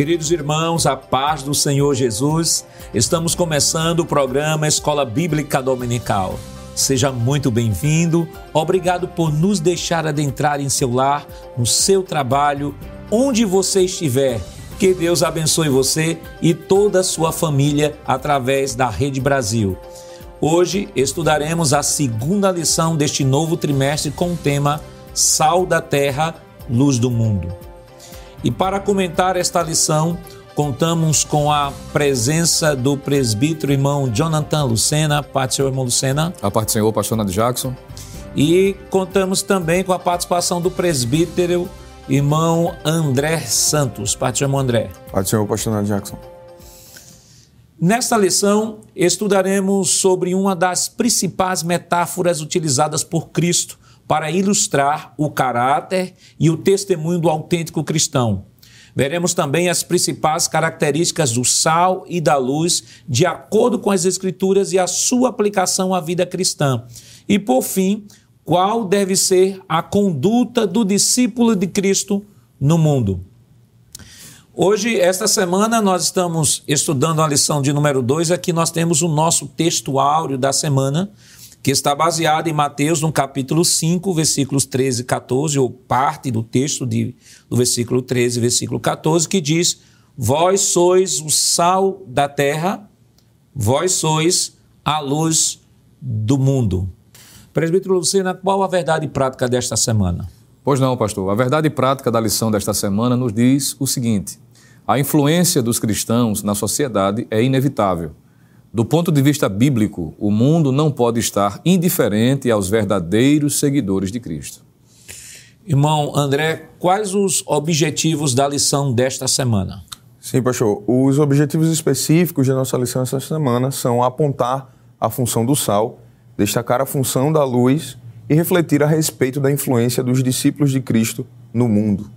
Queridos irmãos, a paz do Senhor Jesus, estamos começando o programa Escola Bíblica Dominical. Seja muito bem-vindo, obrigado por nos deixar adentrar em seu lar, no seu trabalho, onde você estiver. Que Deus abençoe você e toda a sua família através da Rede Brasil. Hoje estudaremos a segunda lição deste novo trimestre com o tema Sal da Terra, Luz do Mundo. E para comentar esta lição, contamos com a presença do presbítero irmão Jonathan Lucena. Paz do Senhor, irmão Lucena. A parte do Senhor, pastor Nando Jackson. E contamos também com a participação do presbítero irmão André Santos. Paz do Senhor, irmão André. Paz do Senhor, pastor Nando Jackson. Nesta lição, estudaremos sobre uma das principais metáforas utilizadas por Cristo para ilustrar o caráter e o testemunho do autêntico cristão. Veremos também as principais características do sal e da luz, de acordo com as Escrituras e a sua aplicação à vida cristã. E, por fim, qual deve ser a conduta do discípulo de Cristo no mundo. Hoje, esta semana, nós estamos estudando a lição de número 2. Aqui nós temos o nosso texto áureo da semana, que está baseado em Mateus, no capítulo 5, versículos 13 e 14, ou parte do texto de, do versículo 13, versículo 14, que diz: Vós sois o sal da terra, vós sois a luz do mundo. Presbítero Lucena, qual a verdade prática desta semana? Pois não, pastor. A verdade prática da lição desta semana nos diz o seguinte: a influência dos cristãos na sociedade é inevitável. Do ponto de vista bíblico, o mundo não pode estar indiferente aos verdadeiros seguidores de Cristo. Irmão André, quais os objetivos da lição desta semana? Sim, pastor. Os objetivos específicos da nossa lição esta semana são apontar a função do sal, destacar a função da luz e refletir a respeito da influência dos discípulos de Cristo no mundo.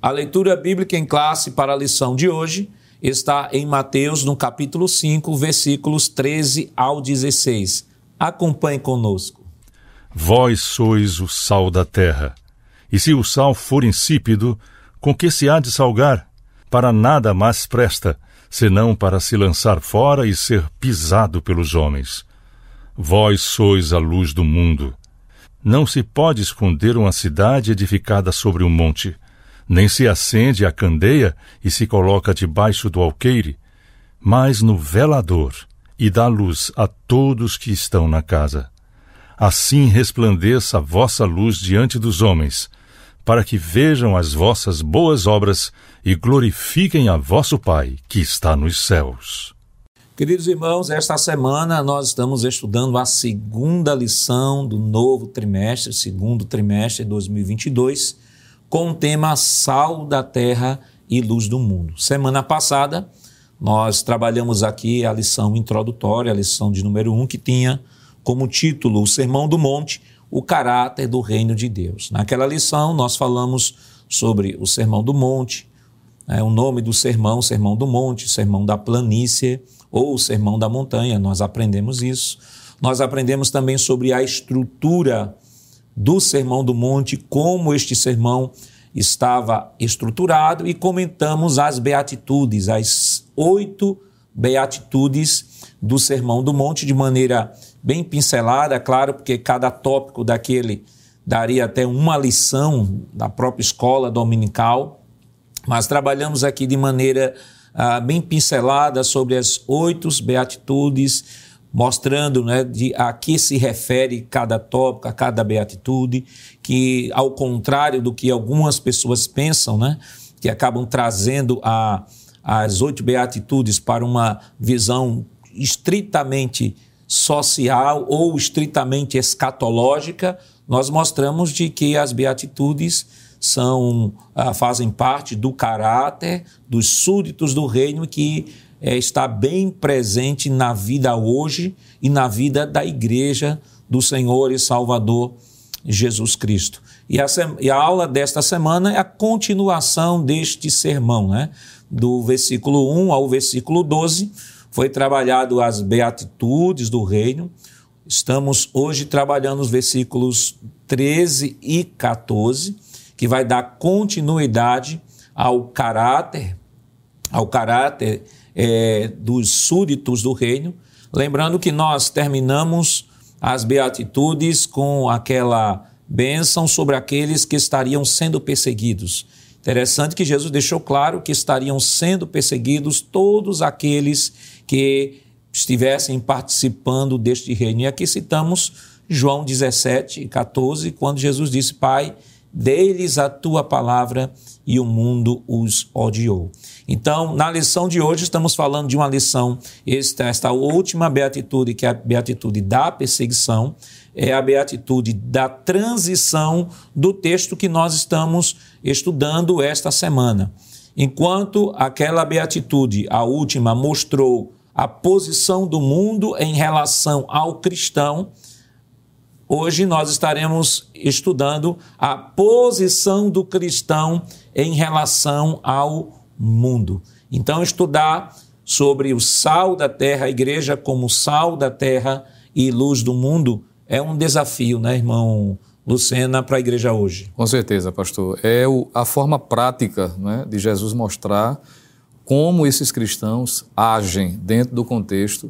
A leitura bíblica em classe para a lição de hoje está em Mateus, no capítulo 5, versículos 13 ao 16. Acompanhe conosco. Vós sois o sal da terra. E se o sal for insípido, com que se há de salgar? Para nada mais presta, senão para se lançar fora e ser pisado pelos homens. Vós sois a luz do mundo. Não se pode esconder uma cidade edificada sobre um monte nem se acende a candeia e se coloca debaixo do alqueire, mas no velador, e dá luz a todos que estão na casa. Assim resplandeça a vossa luz diante dos homens, para que vejam as vossas boas obras e glorifiquem a vosso Pai que está nos céus. Queridos irmãos, esta semana nós estamos estudando a segunda lição do novo trimestre, segundo trimestre de 2022 com o tema Sal da Terra e Luz do Mundo. Semana passada, nós trabalhamos aqui a lição introdutória, a lição de número 1, um, que tinha como título o Sermão do Monte, o caráter do reino de Deus. Naquela lição, nós falamos sobre o Sermão do Monte, né, o nome do sermão, Sermão do Monte, Sermão da Planície ou Sermão da Montanha, nós aprendemos isso. Nós aprendemos também sobre a estrutura do Sermão do Monte, como este sermão estava estruturado e comentamos as beatitudes, as oito beatitudes do Sermão do Monte de maneira bem pincelada, claro, porque cada tópico daquele daria até uma lição da própria escola dominical, mas trabalhamos aqui de maneira ah, bem pincelada sobre as oito beatitudes mostrando né, de a que se refere cada tópico, a cada beatitude, que ao contrário do que algumas pessoas pensam, né, que acabam trazendo a, as oito beatitudes para uma visão estritamente social ou estritamente escatológica, nós mostramos de que as beatitudes são ah, fazem parte do caráter dos súditos do reino que é, está bem presente na vida hoje e na vida da igreja do Senhor e Salvador Jesus Cristo. E a, e a aula desta semana é a continuação deste sermão, né? Do versículo 1 ao versículo 12, foi trabalhado as beatitudes do reino. Estamos hoje trabalhando os versículos 13 e 14, que vai dar continuidade ao caráter, ao caráter é, dos súditos do reino. Lembrando que nós terminamos as beatitudes com aquela bênção sobre aqueles que estariam sendo perseguidos. Interessante que Jesus deixou claro que estariam sendo perseguidos todos aqueles que estivessem participando deste reino. E aqui citamos João 17, 14, quando Jesus disse: Pai, dê-lhes a tua palavra e o mundo os odiou. Então, na lição de hoje, estamos falando de uma lição, esta, esta última beatitude, que é a beatitude da perseguição, é a beatitude da transição do texto que nós estamos estudando esta semana. Enquanto aquela beatitude, a última, mostrou a posição do mundo em relação ao cristão, hoje nós estaremos estudando a posição do cristão em relação ao mundo. Então, estudar sobre o sal da terra, a igreja como sal da terra e luz do mundo, é um desafio, né, irmão Lucena, para a igreja hoje. Com certeza, pastor. É o, a forma prática né, de Jesus mostrar como esses cristãos agem dentro do contexto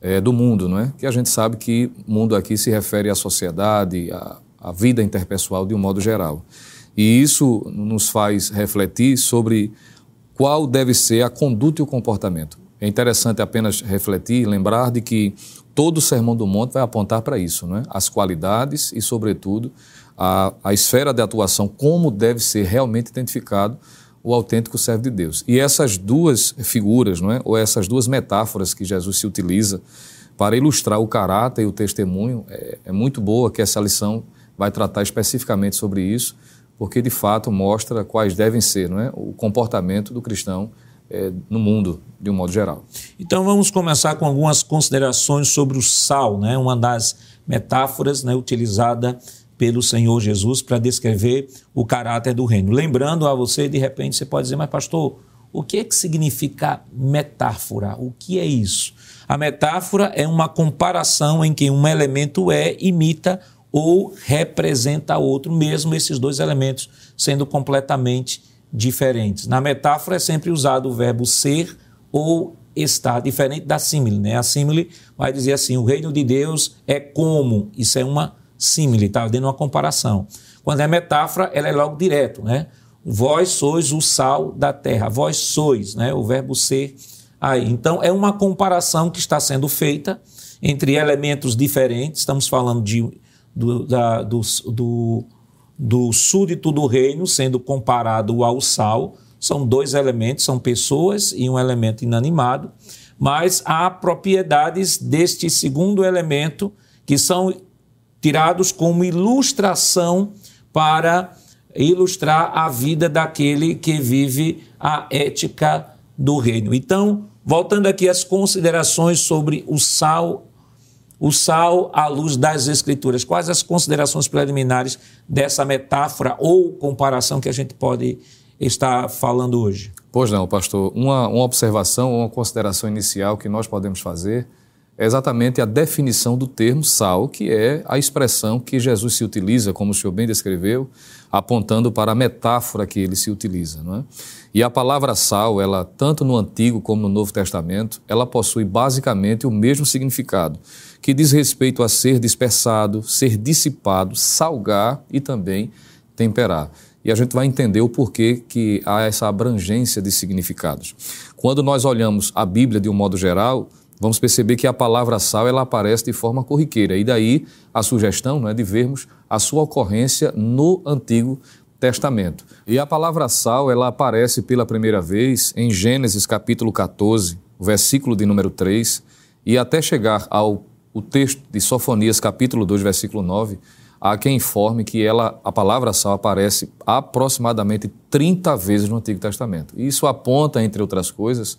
é, do mundo, não é? Que a gente sabe que mundo aqui se refere à sociedade, à, à vida interpessoal de um modo geral. E isso nos faz refletir sobre qual deve ser a conduta e o comportamento. É interessante apenas refletir, lembrar de que todo o Sermão do Monte vai apontar para isso, não é? As qualidades e, sobretudo, a, a esfera de atuação, como deve ser realmente identificado o autêntico servo de Deus. E essas duas figuras, não é? ou essas duas metáforas que Jesus se utiliza para ilustrar o caráter e o testemunho, é, é muito boa que essa lição vai tratar especificamente sobre isso, porque de fato mostra quais devem ser não é? o comportamento do cristão é, no mundo, de um modo geral. Então vamos começar com algumas considerações sobre o sal, né? uma das metáforas né, utilizada pelo Senhor Jesus para descrever o caráter do reino. Lembrando a você, de repente, você pode dizer, mas pastor, o que é que significa metáfora? O que é isso? A metáfora é uma comparação em que um elemento é, imita ou representa outro, mesmo esses dois elementos sendo completamente diferentes. Na metáfora é sempre usado o verbo ser ou estar, diferente da símile. Né? A símile vai dizer assim: o reino de Deus é como. Isso é uma símile, está dando uma comparação. Quando é metáfora, ela é logo direto, né? Vós sois o sal da terra, vós sois, né? O verbo ser aí. Então, é uma comparação que está sendo feita entre elementos diferentes, estamos falando de, do, da, do, do, do súdito do reino sendo comparado ao sal, são dois elementos, são pessoas e um elemento inanimado, mas há propriedades deste segundo elemento que são tirados como ilustração para ilustrar a vida daquele que vive a ética do reino. Então, voltando aqui às considerações sobre o sal, o sal à luz das escrituras. Quais as considerações preliminares dessa metáfora ou comparação que a gente pode estar falando hoje? Pois não, pastor. Uma, uma observação, uma consideração inicial que nós podemos fazer é exatamente a definição do termo sal, que é a expressão que Jesus se utiliza, como o senhor bem descreveu, apontando para a metáfora que ele se utiliza. Não é? E a palavra sal, ela tanto no Antigo como no Novo Testamento, ela possui basicamente o mesmo significado, que diz respeito a ser dispersado, ser dissipado, salgar e também temperar. E a gente vai entender o porquê que há essa abrangência de significados. Quando nós olhamos a Bíblia de um modo geral, vamos perceber que a palavra sal ela aparece de forma corriqueira. E daí a sugestão não é de vermos a sua ocorrência no Antigo Testamento. E a palavra sal ela aparece pela primeira vez em Gênesis capítulo 14, versículo de número 3, e até chegar ao o texto de Sofonias capítulo 2, versículo 9, há quem informe que ela, a palavra sal aparece aproximadamente 30 vezes no Antigo Testamento. Isso aponta, entre outras coisas,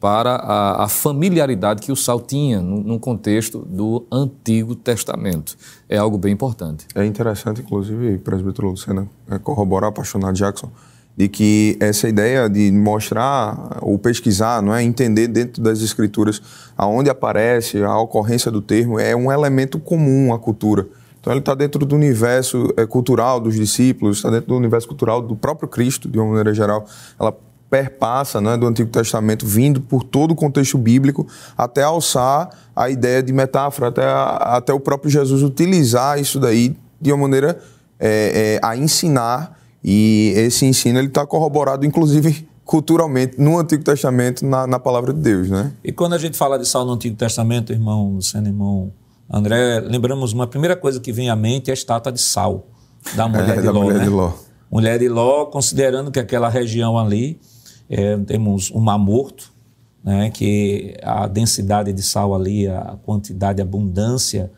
para a, a, familiaridade que o sal tinha no, no, contexto do Antigo Testamento. É algo bem importante. É interessante, inclusive, presbítero Lucena, é, corroborar, apaixonado Jackson, de que essa ideia de mostrar ou pesquisar, não é, entender dentro das escrituras aonde aparece a ocorrência do termo é um elemento comum à cultura. Então ele está dentro do universo é, cultural dos discípulos, está dentro do universo cultural do próprio Cristo, de uma maneira geral. Ela perpassa né, do Antigo Testamento, vindo por todo o contexto bíblico, até alçar a ideia de metáfora, até, a, até o próprio Jesus utilizar isso daí de uma maneira é, é, a ensinar, e esse ensino ele está corroborado, inclusive culturalmente, no Antigo Testamento, na, na, palavra de Deus. Né? E quando a gente fala de sal no Antigo Testamento, irmão Luciano, irmão André, lembramos uma primeira coisa que vem à mente é a estátua de sal da mulher, é, de, da Ló, mulher né? de Ló. Mulher de Ló, considerando que aquela região ali é, temos um mar morto, né, que a densidade de sal ali, a quantidade, a abundância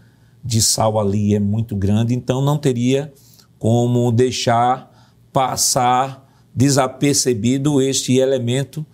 de sal ali é muito grande, então não teria como deixar passar desapercebido este elemento,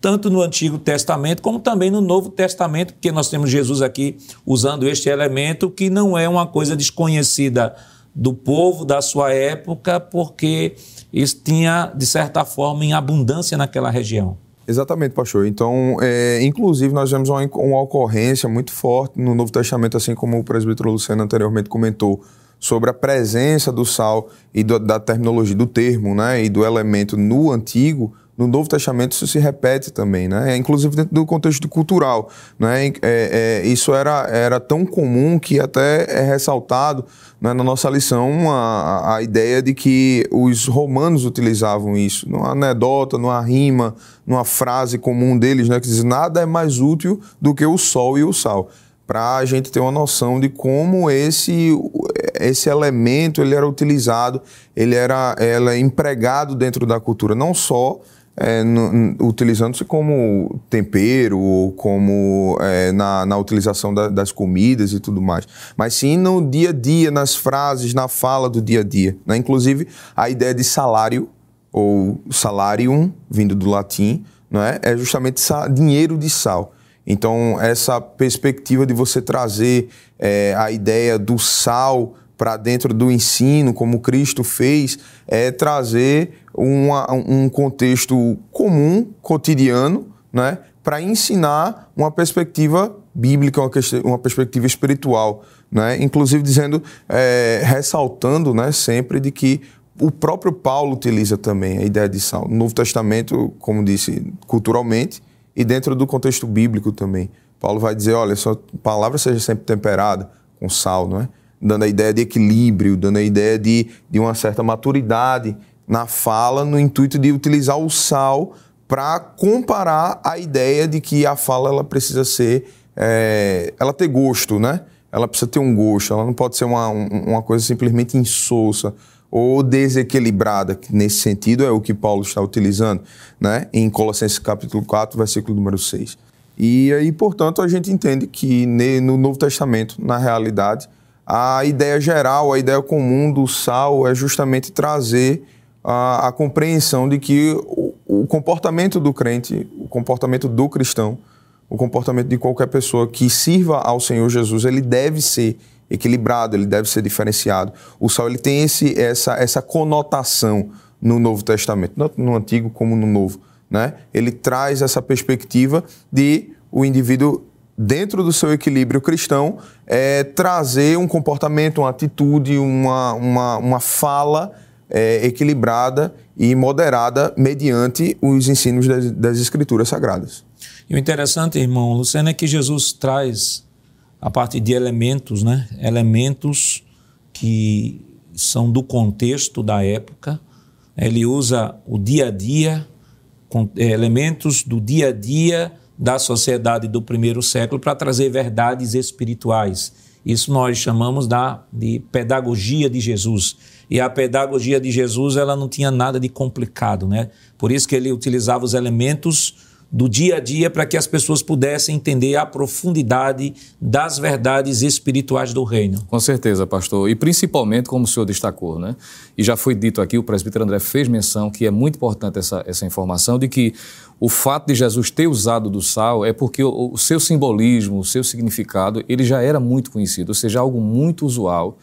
tanto no Antigo Testamento como também no Novo Testamento, porque nós temos Jesus aqui usando este elemento que não é uma coisa desconhecida do povo da sua época, porque isso tinha, de certa forma, em abundância naquela região. Exatamente, pastor. Então, é, inclusive, nós vemos uma, uma, ocorrência muito forte no Novo Testamento, assim como o presbítero Luciano anteriormente comentou, sobre a presença do sal e do, da terminologia, do termo né, e do elemento no Antigo, no Novo Testamento isso se repete também, né? Inclusive dentro do contexto cultural, né? É, é, isso era, era tão comum que até é ressaltado né, na nossa lição a, a ideia de que os romanos utilizavam isso, numa anedota, numa rima, numa frase comum deles, né? Que diz nada é mais útil do que o sol e o sal para a gente ter uma noção de como esse, esse elemento ele era utilizado, ele era, era empregado dentro da cultura, não só é, utilizando-se como tempero ou como é, na, na utilização da, das comidas e tudo mais, mas sim no dia a dia, nas frases, na fala do dia a dia. Né? Inclusive, a ideia de salário, ou salarium, vindo do latim, não é? é justamente dinheiro de sal. Então, essa perspectiva de você trazer é, a ideia do sal para dentro do ensino, como Cristo fez, é trazer uma, um contexto comum, cotidiano, né, para ensinar uma perspectiva bíblica, uma, uma perspectiva espiritual, né, inclusive dizendo, é, ressaltando, né, sempre de que o próprio Paulo utiliza também a ideia de sal. No Novo Testamento, como disse, culturalmente, e dentro do contexto bíblico também. Paulo vai dizer, olha, sua palavra seja sempre temperada com sal, não é? Dando a ideia de equilíbrio, dando a ideia de, de uma certa maturidade na fala, no intuito de utilizar o sal para comparar a ideia de que a fala ela precisa ser, é, ela ter gosto, né? Ela precisa ter um gosto, ela não pode ser uma, uma coisa simplesmente insossa ou desequilibrada, que nesse sentido é o que Paulo está utilizando, né? Em Colossenses capítulo 4, versículo número 6. E aí, portanto, a gente entende que no Novo Testamento, na realidade, a ideia geral, a ideia comum do sal é justamente trazer a, a compreensão de que o, o comportamento do crente, o comportamento do cristão, o comportamento de qualquer pessoa que sirva ao Senhor Jesus, ele deve ser equilibrado, ele deve ser diferenciado. O sal ele tem esse, essa, essa conotação no Novo Testamento, tanto no Antigo como no Novo. Né? Ele traz essa perspectiva de o indivíduo, dentro do seu equilíbrio cristão, é, trazer um comportamento, uma atitude, uma, uma, uma fala é, equilibrada e moderada mediante os ensinos das, das Escrituras Sagradas. E o interessante, irmão Luciano, é que Jesus traz a partir de elementos, né? Elementos que são do contexto da época. Ele usa o dia a dia, é, elementos do dia a dia da sociedade do primeiro século para trazer verdades espirituais. Isso nós chamamos da, de pedagogia de Jesus. E a pedagogia de Jesus ela não tinha nada de complicado, né? Por isso que ele utilizava os elementos do dia a dia para que as pessoas pudessem entender a profundidade das verdades espirituais do reino. Com certeza, pastor. E principalmente, como o senhor destacou, né? E já foi dito aqui, o presbítero André fez menção que é muito importante essa, essa informação de que o fato de Jesus ter usado do sal é porque o, o seu simbolismo, o seu significado, ele já era muito conhecido, ou seja, algo muito usual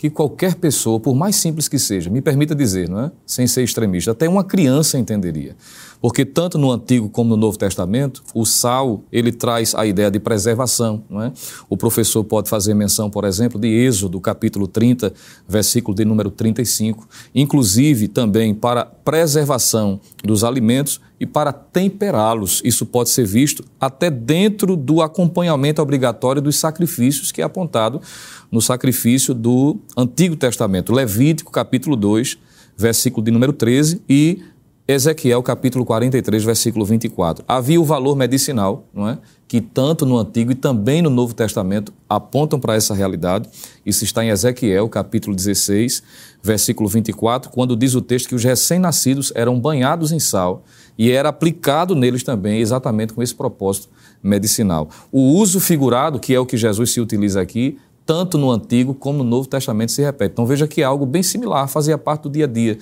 que qualquer pessoa, por mais simples que seja, me permita dizer, não é? sem ser extremista, até uma criança entenderia. Porque tanto no Antigo como no Novo Testamento, o sal, ele traz a ideia de preservação, não é? O professor pode fazer menção, por exemplo, de Êxodo, capítulo 30, versículo de número 35, inclusive também para preservação dos alimentos e para temperá-los. Isso pode ser visto até dentro do acompanhamento obrigatório dos sacrifícios que é apontado no sacrifício do Antigo Testamento, Levítico capítulo 2, versículo de número 13 e Ezequiel capítulo 43, versículo 24. Havia o valor medicinal, não é? Que tanto no Antigo e também no Novo Testamento apontam para essa realidade. Isso está em Ezequiel capítulo 16, versículo 24, quando diz o texto que os recém-nascidos eram banhados em sal e era aplicado neles também exatamente com esse propósito medicinal. O uso figurado, que é o que Jesus se utiliza aqui, tanto no Antigo como no Novo Testamento se repete. Então veja que é algo bem similar, fazia parte do dia a dia.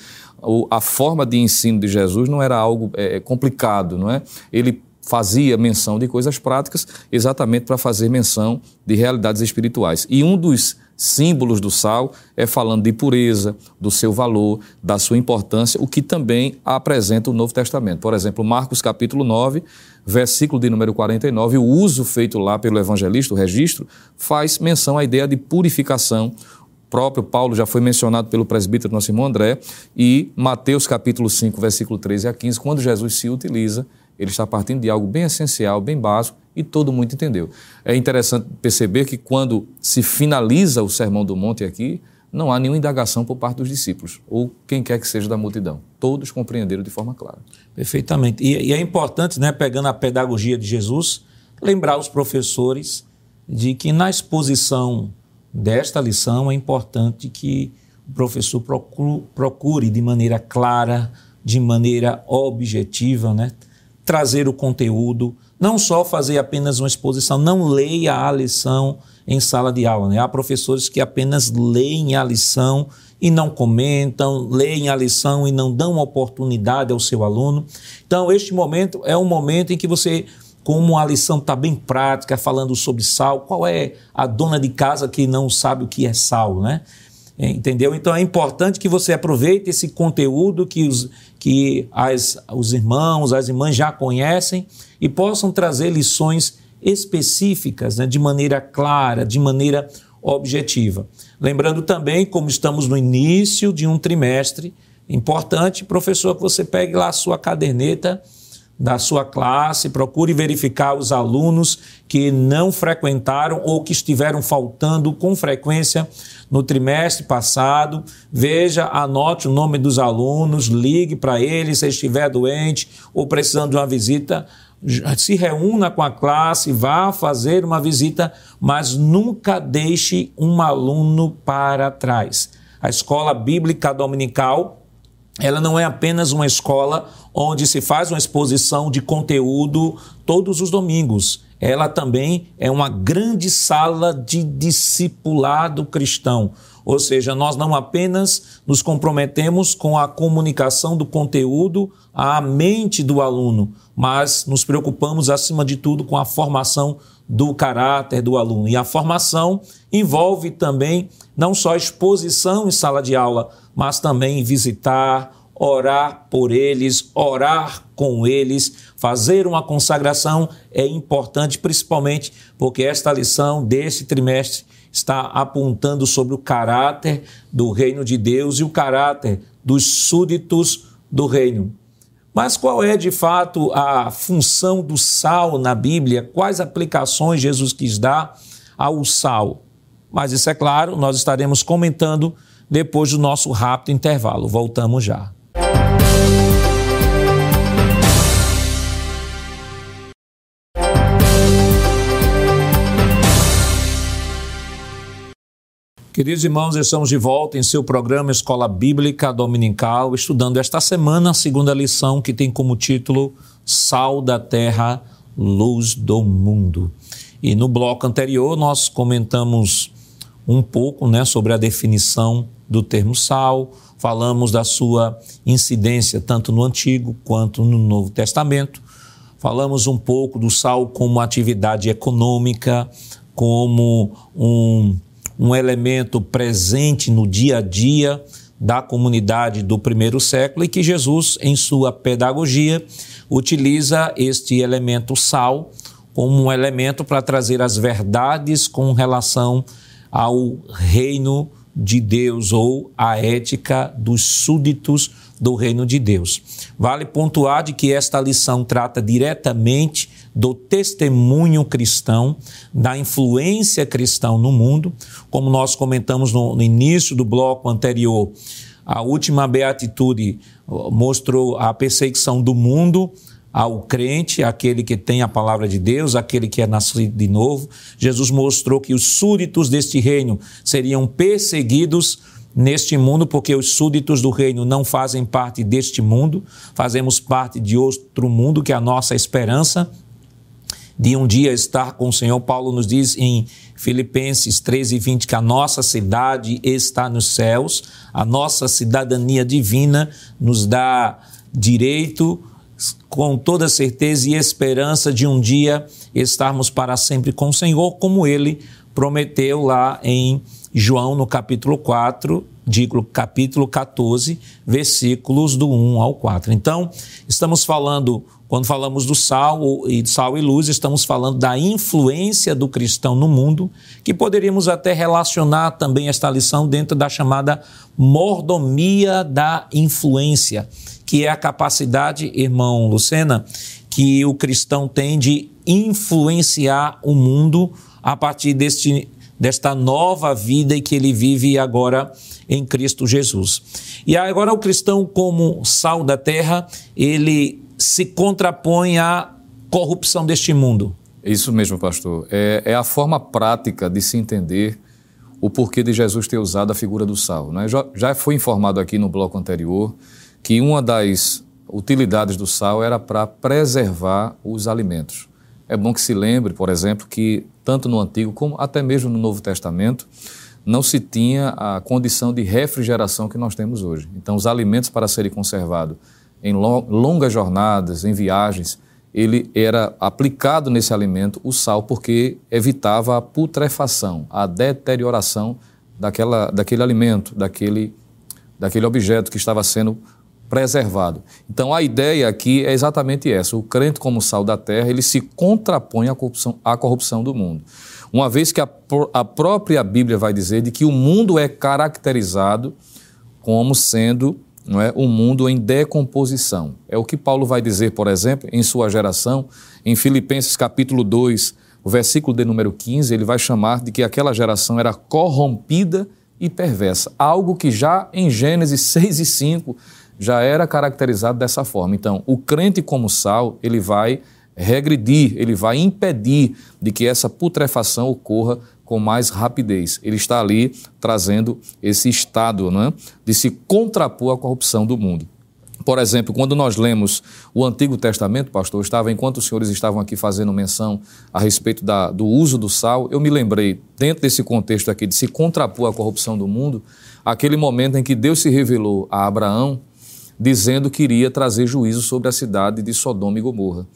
A forma de ensino de Jesus não era algo é, complicado, não é? Ele fazia menção de coisas práticas exatamente para fazer menção de realidades espirituais. E um dos símbolos do sal é falando de pureza, do seu valor, da sua importância, o que também apresenta o Novo Testamento. Por exemplo, Marcos capítulo 9, versículo de número 49, o uso feito lá pelo evangelista, o registro, faz menção à ideia de purificação. O próprio Paulo já foi mencionado pelo presbítero nosso irmão André, e Mateus capítulo 5, versículo 13 a 15, quando Jesus se utiliza, ele está partindo de algo bem essencial, bem básico, e todo mundo entendeu. É interessante perceber que quando se finaliza o Sermão do Monte aqui, não há nenhuma indagação por parte dos discípulos, ou quem quer que seja da multidão. Todos compreenderam de forma clara. Perfeitamente. E, e é importante, né, pegando a pedagogia de Jesus, lembrar os professores de que na exposição desta lição é importante que o professor procure, procure de maneira clara, de maneira objetiva, né, trazer o conteúdo, não só fazer apenas uma exposição, não leia a lição em sala de aula. Né? Há professores que apenas leem a lição e não comentam, leem a lição e não dão oportunidade ao seu aluno. Então, este momento é um momento em que você, como a lição está bem prática, falando sobre sal, qual é a dona de casa que não sabe o que é sal, né? Entendeu? Então é importante que você aproveite esse conteúdo que os, que as, os irmãos, as irmãs já conhecem e possam trazer lições específicas, né, de maneira clara, de maneira objetiva. Lembrando também, como estamos no início de um trimestre, importante, professor, que você pegue lá a sua caderneta da sua classe, procure verificar os alunos que não frequentaram ou que estiveram faltando com frequência no trimestre passado. Veja, anote o nome dos alunos, ligue para eles se estiver doente ou precisando de uma visita. Se reúna com a classe, vá fazer uma visita, mas nunca deixe um aluno para trás. A escola bíblica dominical ela não é apenas uma escola onde se faz uma exposição de conteúdo todos os domingos. Ela também é uma grande sala de discipulado cristão. Ou seja, nós não apenas nos comprometemos com a comunicação do conteúdo à mente do aluno, mas nos preocupamos, acima de tudo, com a formação do caráter do aluno. E a formação envolve também não só exposição em sala de aula, mas também visitar, orar por eles, orar com eles, fazer uma consagração é importante, principalmente porque esta lição deste trimestre está apontando sobre o caráter do reino de Deus e o caráter dos súditos do reino. Mas qual é de fato a função do sal na Bíblia? Quais aplicações Jesus quis dar ao sal? Mas isso é claro, nós estaremos comentando depois do nosso rápido intervalo. Voltamos já. Queridos irmãos, estamos de volta em seu programa Escola Bíblica Dominical, estudando esta semana a segunda lição que tem como título Sal da Terra, Luz do Mundo. E no bloco anterior nós comentamos um pouco né, sobre a definição do termo sal, falamos da sua incidência tanto no Antigo quanto no Novo Testamento, falamos um pouco do sal como atividade econômica, como um um elemento presente no dia a dia da comunidade do primeiro século e que Jesus, em sua pedagogia, utiliza este elemento sal como um elemento para trazer as verdades com relação ao reino de Deus ou a ética dos súditos do reino de Deus. Vale pontuar de que esta lição trata diretamente do testemunho cristão, da influência cristã no mundo, como nós comentamos no, no início do bloco anterior. A última beatitude mostrou a perseguição do mundo ao crente, aquele que tem a palavra de Deus, aquele que é nascido de novo. Jesus mostrou que os súditos deste reino seriam perseguidos neste mundo, porque os súditos do reino não fazem parte deste mundo, fazemos parte de outro mundo, que é a nossa esperança de um dia estar com o Senhor. Paulo nos diz em Filipenses 13, 20 que a nossa cidade está nos céus, a nossa cidadania divina nos dá direito com toda certeza e esperança de um dia estarmos para sempre com o Senhor, como ele prometeu lá em João, no capítulo 4, digo capítulo 14, versículos do 1 ao 4. Então, estamos falando, quando falamos do sal e sal e luz, estamos falando da influência do cristão no mundo, que poderíamos até relacionar também esta lição dentro da chamada mordomia da influência que é a capacidade, irmão Lucena, que o cristão tem de influenciar o mundo a partir deste, desta nova vida que ele vive agora em Cristo Jesus. E agora o cristão, como sal da terra, ele se contrapõe à corrupção deste mundo. Isso mesmo, pastor. É, é a forma prática de se entender o porquê de Jesus ter usado a figura do sal. Né? Já, já foi informado aqui no bloco anterior que uma das utilidades do sal era para preservar os alimentos. É bom que se lembre, por exemplo, que tanto no Antigo como até mesmo no Novo Testamento não se tinha a condição de refrigeração que nós temos hoje. Então, os alimentos para serem conservados em longas jornadas, em viagens, ele era aplicado nesse alimento o sal porque evitava a putrefação, a deterioração daquela, daquele alimento, daquele, daquele objeto que estava sendo preservado. Então a ideia aqui é exatamente essa: o crente como sal da terra ele se contrapõe à corrupção, à corrupção do mundo, uma vez que a, a própria Bíblia vai dizer de que o mundo é caracterizado como sendo não é, um mundo em decomposição. É o que Paulo vai dizer, por exemplo, em sua geração, em Filipenses capítulo 2, o versículo de número 15, ele vai chamar de que aquela geração era corrompida e perversa. Algo que já em Gênesis 6 e 5 já era caracterizado dessa forma. Então, o crente como sal, ele vai regredir, ele vai impedir de que essa putrefação ocorra com mais rapidez. Ele está ali trazendo esse estado é, de se contrapor à corrupção do mundo. Por exemplo, quando nós lemos o Antigo Testamento, pastor, estava enquanto os senhores estavam aqui fazendo menção a respeito da, do uso do sal, eu me lembrei, dentro desse contexto aqui de se contrapor à corrupção do mundo, aquele momento em que Deus se revelou a Abraão dizendo que iria trazer juízo sobre a cidade de Sodoma e Gomorra.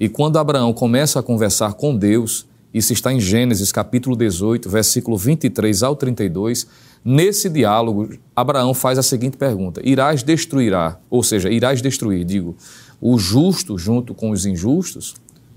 E quando Abraão começa a conversar com Deus, isso está em Gênesis capítulo 18, versículo 23 ao 32, nesse diálogo, Abraão faz a seguinte pergunta: Irás destruirá, ou seja, irás destruir, digo, o justo junto com os injustos?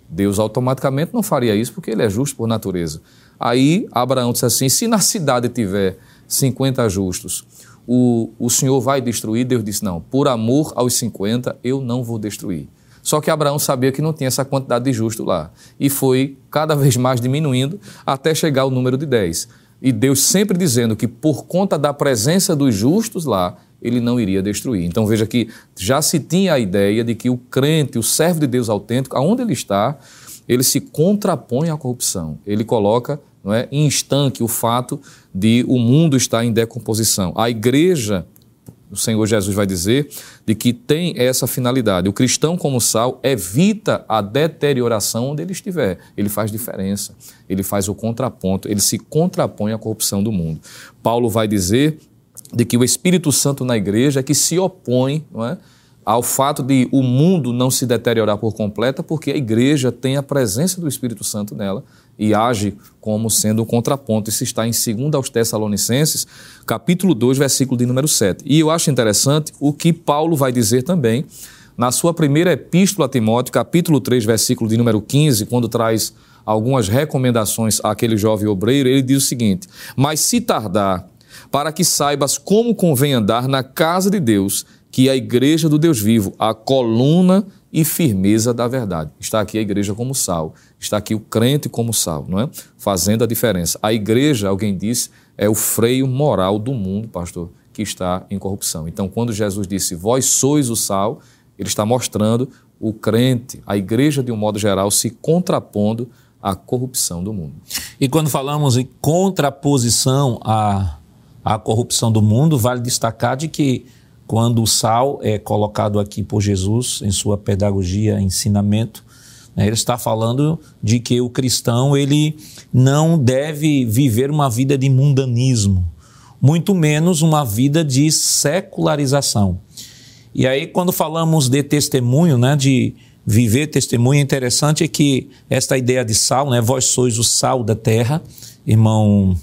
Deus automaticamente não faria isso porque ele é justo por natureza. Aí Abraão disse assim: se na cidade tiver 50 justos, o, o Senhor vai destruir? Deus disse: Não, por amor aos 50 eu não vou destruir. Só que Abraão sabia que não tinha essa quantidade de justo lá. E foi cada vez mais diminuindo até chegar ao número de 10. E Deus sempre dizendo que por conta da presença dos justos lá, ele não iria destruir. Então veja que já se tinha a ideia de que o crente, o servo de Deus autêntico, aonde ele está, ele se contrapõe à corrupção. Ele coloca não é, em estanque o fato de o mundo estar em decomposição. A igreja, o Senhor Jesus vai dizer, de que tem essa finalidade. O cristão, como sal, evita a deterioração onde ele estiver. Ele faz diferença, ele faz o contraponto, ele se contrapõe à corrupção do mundo. Paulo vai dizer de que o Espírito Santo na igreja é que se opõe não é, ao fato de o mundo não se deteriorar por completa, porque a igreja tem a presença do Espírito Santo nela e age como sendo um contraponto. Isso está em 2 aos Tessalonicenses, capítulo 2, versículo de número 7. E eu acho interessante o que Paulo vai dizer também na sua primeira epístola a Timóteo, capítulo 3, versículo de número 15, quando traz algumas recomendações àquele jovem obreiro, ele diz o seguinte: Mas se tardar, para que saibas como convém andar na casa de Deus, que é a igreja do Deus vivo, a coluna e firmeza da verdade. Está aqui a igreja como sal, está aqui o crente como sal, não é? Fazendo a diferença. A igreja, alguém disse, é o freio moral do mundo, pastor, que está em corrupção. Então, quando Jesus disse, vós sois o sal, ele está mostrando o crente, a igreja de um modo geral, se contrapondo à corrupção do mundo. E quando falamos em contraposição à, à corrupção do mundo, vale destacar de que quando o sal é colocado aqui por Jesus em sua pedagogia, ensinamento, né, ele está falando de que o cristão ele não deve viver uma vida de mundanismo, muito menos uma vida de secularização. E aí, quando falamos de testemunho, né, de viver testemunho, é interessante é que esta ideia de sal, né, vós sois o sal da terra, irmão,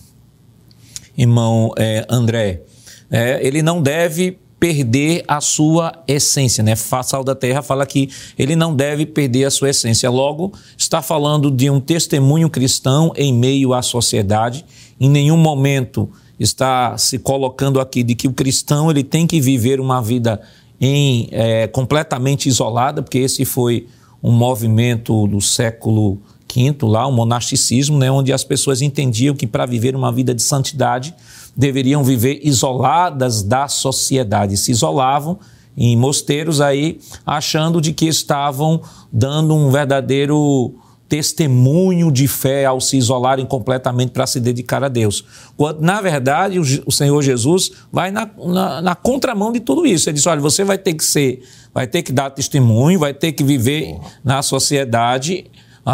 irmão é, André, é, ele não deve perder a sua essência, né? Sal da terra fala que ele não deve perder a sua essência. Logo, está falando de um testemunho cristão em meio à sociedade. Em nenhum momento está se colocando aqui de que o cristão ele tem que viver uma vida em, é, completamente isolada, porque esse foi um movimento do século V lá, o monasticismo, né, onde as pessoas entendiam que para viver uma vida de santidade deveriam viver isoladas da sociedade, se isolavam em mosteiros aí, achando de que estavam dando um verdadeiro testemunho de fé ao se isolarem completamente para se dedicar a Deus. Quando, na verdade, o, o Senhor Jesus vai na, na, na, contramão de tudo isso. Ele diz: olha, você vai ter que ser, vai ter que dar testemunho, vai ter que viver na sociedade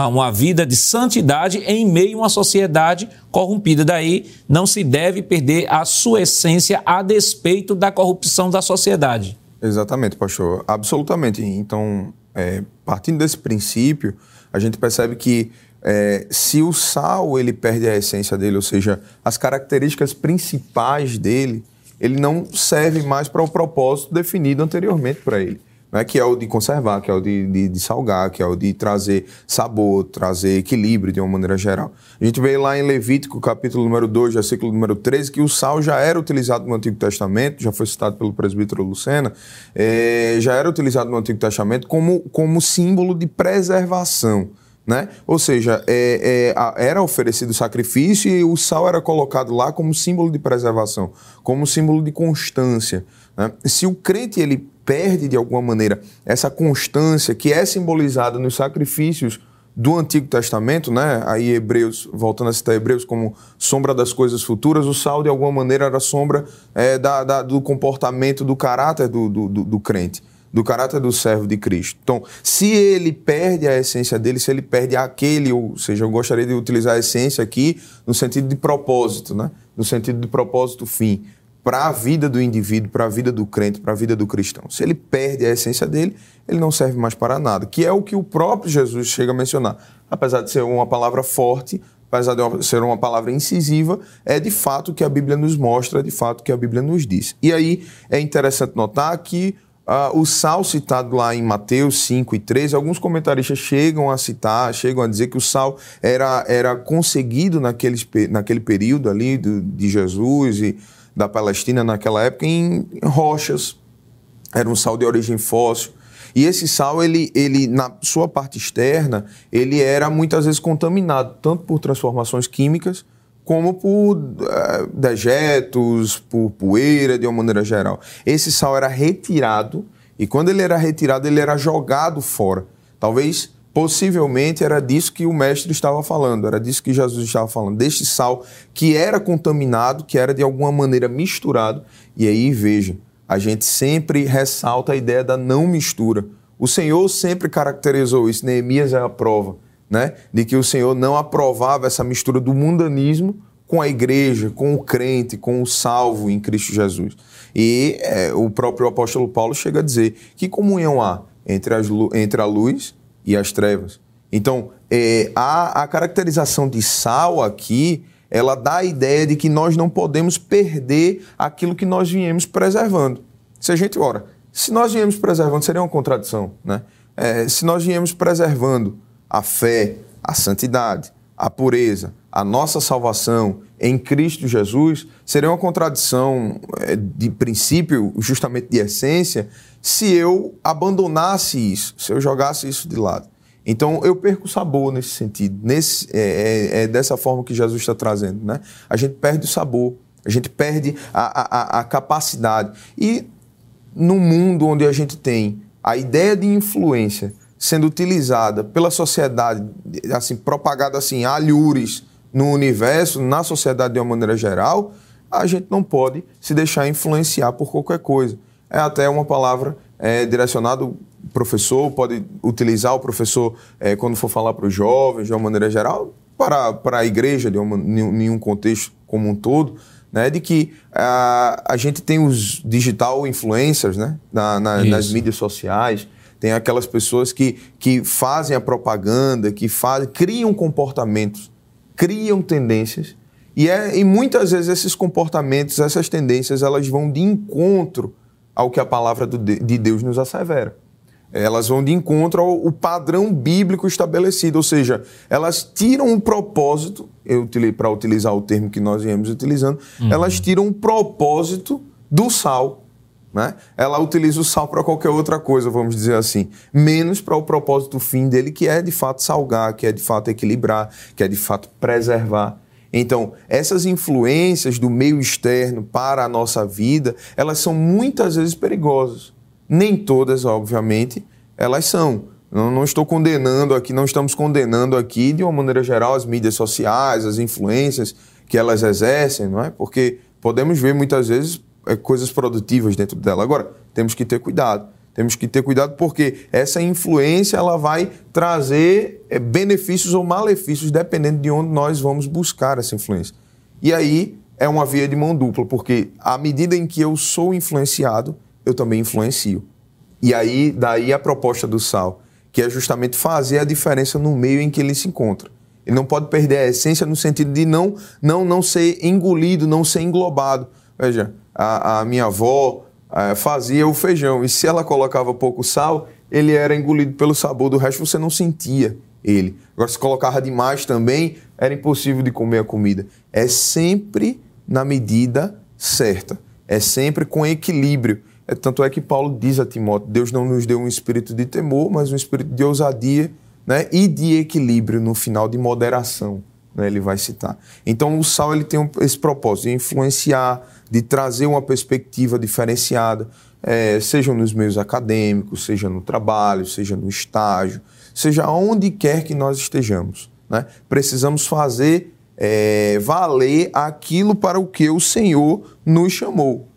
uma vida de santidade em meio a uma sociedade corrompida. Daí não se deve perder a sua essência a despeito da corrupção da sociedade. Exatamente, pastor. Absolutamente. Então, é, partindo desse princípio, a gente percebe que é, se o sal ele perde a essência dele, ou seja, as características principais dele, ele não serve mais para o propósito definido anteriormente para ele né, que é o de conservar, que é o de, de, de, salgar, que é o de trazer sabor, trazer equilíbrio de uma maneira geral. A gente vê lá em Levítico, capítulo número 2, versículo número 13, que o sal já era utilizado no Antigo Testamento, já foi citado pelo presbítero Lucena, é, já era utilizado no Antigo Testamento como, como símbolo de preservação. Né? Ou seja, é, é, era oferecido sacrifício e o sal era colocado lá como símbolo de preservação, como símbolo de constância. Né? Se o crente ele perde de alguma maneira essa constância que é simbolizada nos sacrifícios do Antigo Testamento, né? Aí Hebreus, voltando a citar Hebreus como sombra das coisas futuras, o sal de alguma maneira era sombra é, da, da, do comportamento, do caráter do, do, do, do crente do caráter do servo de Cristo. Então, se ele perde a essência dele, se ele perde aquele, ou seja, eu gostaria de utilizar a essência aqui no sentido de propósito, né? no sentido de propósito fim para a vida do indivíduo, para a vida do crente, para a vida do cristão. Se ele perde a essência dele, ele não serve mais para nada, que é o que o próprio Jesus chega a mencionar. Apesar de ser uma palavra forte, apesar de ser uma palavra incisiva, é de fato o que a Bíblia nos mostra, é de fato o que a Bíblia nos diz. E aí é interessante notar que uh, o sal citado lá em Mateus 5 e 13, alguns comentaristas chegam a citar, chegam a dizer que o sal era, era conseguido naquele, naquele período ali do, de Jesus e da Palestina naquela época em rochas. Era um sal de origem fóssil. E esse sal, ele, ele, na sua parte externa, ele era muitas vezes contaminado, tanto por transformações químicas, como por uh, dejetos, por poeira, de uma maneira geral. Esse sal era retirado, e quando ele era retirado, ele era jogado fora. Talvez Possivelmente era disso que o mestre estava falando, era disso que Jesus estava falando, deste sal que era contaminado, que era de alguma maneira misturado. E aí, veja, a gente sempre ressalta a ideia da não mistura. O Senhor sempre caracterizou isso, Neemias é a prova, né? De que o Senhor não aprovava essa mistura do mundanismo com a igreja, com o crente, com o salvo em Cristo Jesus. E é, o próprio apóstolo Paulo chega a dizer: que comunhão há entre, as, entre a luz e as trevas? Então, é, a, a caracterização de sal aqui, ela dá a ideia de que nós não podemos perder aquilo que nós viemos preservando. Se a gente, ora, se nós viemos preservando, seria uma contradição, né? É, se nós viemos preservando a fé, a santidade, a pureza, a nossa salvação em Cristo Jesus, seria uma contradição é, de princípio, justamente de essência, se eu abandonasse isso, se eu jogasse isso de lado. Então eu perco o sabor nesse sentido. Nesse, é, é, é dessa forma que Jesus está trazendo. Né? A gente perde o sabor, a gente perde a, a, a capacidade. E no mundo onde a gente tem a ideia de influência sendo utilizada pela sociedade, assim, propagada assim, alhures no universo, na sociedade de uma maneira geral, a gente não pode se deixar influenciar por qualquer coisa. É até uma palavra é, direcionada professor pode utilizar o professor é, quando for falar para os jovens, de uma maneira geral, para, para a igreja, de uma, em um contexto como um todo, né, de que a, a gente tem os digital influencers né, na, na, nas mídias sociais, tem aquelas pessoas que, que fazem a propaganda, que fazem, criam comportamentos, criam tendências, e, é, e muitas vezes esses comportamentos, essas tendências, elas vão de encontro ao que a palavra do, de Deus nos assevera elas vão de encontro ao, padrão bíblico estabelecido, ou seja, elas tiram um propósito, para utilizar o termo que nós viemos utilizando, uhum. elas tiram um propósito do sal. Né? Ela utiliza o sal para qualquer outra coisa, vamos dizer assim, menos para o propósito fim dele, que é de fato salgar, que é de fato equilibrar, que é de fato preservar. Então, essas influências do meio externo para a nossa vida, elas são muitas vezes perigosas. Nem todas, obviamente, elas são. Não, não, estou condenando aqui, não estamos condenando aqui, de uma maneira geral, as mídias sociais, as influências que elas exercem, não é? Porque podemos ver muitas vezes é, coisas produtivas dentro dela. Agora, temos que ter cuidado. Temos que ter cuidado porque essa influência ela vai trazer é, benefícios ou malefícios dependendo de onde nós vamos buscar essa influência. E aí é uma via de mão dupla, porque à medida em que eu sou influenciado, eu também influencio. E aí, daí a proposta do sal, que é justamente fazer a diferença no meio em que ele se encontra. Ele não pode perder a essência no sentido de não, não, não ser engolido, não ser englobado. Veja, a, a minha avó é, fazia o feijão e se ela colocava pouco sal, ele era engolido pelo sabor do resto, você não sentia ele. Agora, se colocava demais também, era impossível de comer a comida. É sempre na medida certa, é sempre com equilíbrio. É, tanto é que Paulo diz a Timóteo: Deus não nos deu um espírito de temor, mas um espírito de ousadia né, e de equilíbrio, no final, de moderação. Né, ele vai citar. Então, o sal ele tem esse propósito de influenciar, de trazer uma perspectiva diferenciada, é, seja nos meios acadêmicos, seja no trabalho, seja no estágio, seja onde quer que nós estejamos. Né? Precisamos fazer é, valer aquilo para o que o Senhor nos chamou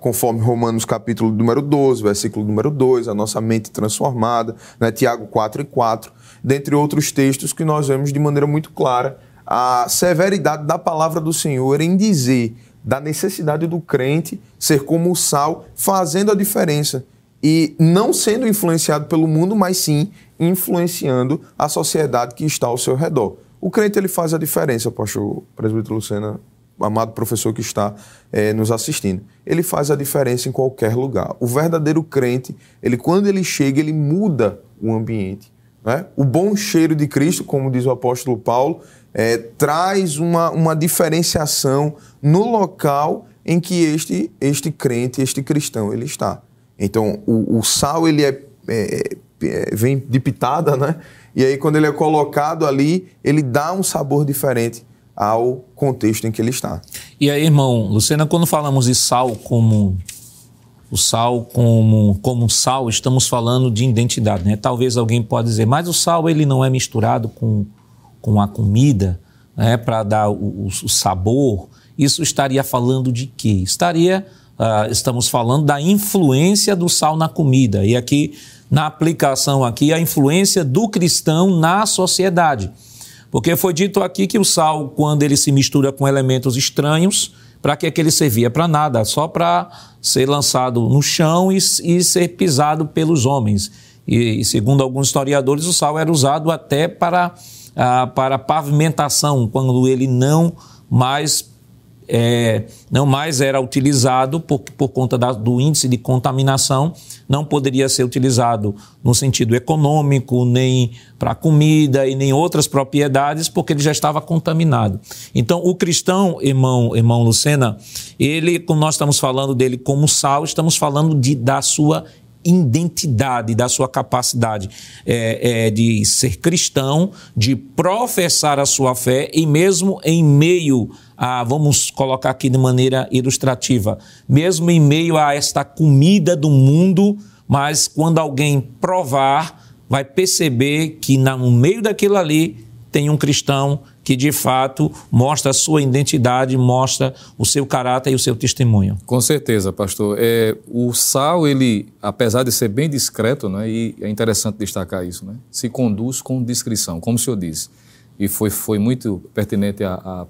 conforme Romanos capítulo número 12, versículo número 2, a nossa mente transformada, né? Tiago 4 e 4, dentre outros textos que nós vemos de maneira muito clara a severidade da palavra do Senhor em dizer da necessidade do crente ser como o sal, fazendo a diferença e não sendo influenciado pelo mundo, mas sim influenciando a sociedade que está ao seu redor. O crente ele faz a diferença, pastor presbítero Lucena amado professor que está é, nos assistindo. Ele faz a diferença em qualquer lugar. O verdadeiro crente, ele quando ele chega, ele muda o ambiente. Né? O bom cheiro de Cristo, como diz o apóstolo Paulo, é, traz uma, uma diferenciação no local em que este, este crente, este cristão, ele está. Então, o, o sal, ele é, é, é, vem de pitada, né? E aí, quando ele é colocado ali, ele dá um sabor diferente ao contexto em que ele está. E aí, irmão, Luciana, quando falamos de sal como o sal como, como sal, estamos falando de identidade, né? Talvez alguém pode dizer, mas o sal ele não é misturado com, com a comida, né? Para dar o, o, sabor. Isso estaria falando de quê? Estaria, uh, estamos falando da influência do sal na comida. E aqui, na aplicação aqui, a influência do cristão na sociedade. Porque foi dito aqui que o sal, quando ele se mistura com elementos estranhos, para que, é que ele servia? Para nada, só para ser lançado no chão e, e ser pisado pelos homens. E, e, segundo alguns historiadores, o sal era usado até para, ah, para pavimentação, quando ele não mais é, não mais era utilizado por, por conta da, do índice de contaminação, não poderia ser utilizado no sentido econômico, nem para comida e nem outras propriedades, porque ele já estava contaminado. Então, o cristão, irmão, irmão Lucena, ele, como nós estamos falando dele como sal, estamos falando de, da sua identidade, da sua capacidade é, é, de ser cristão, de professar a sua fé e mesmo em meio a, vamos colocar aqui de maneira ilustrativa, mesmo em meio a esta comida do mundo, mas quando alguém provar, vai perceber que no meio daquilo ali tem um cristão que de fato mostra a sua identidade, mostra o seu caráter e o seu testemunho. Com certeza, pastor. É, o sal, ele, apesar de ser bem discreto, né, e é interessante destacar isso, né, se conduz com discrição, como o senhor disse. E foi, foi muito pertinente a, a,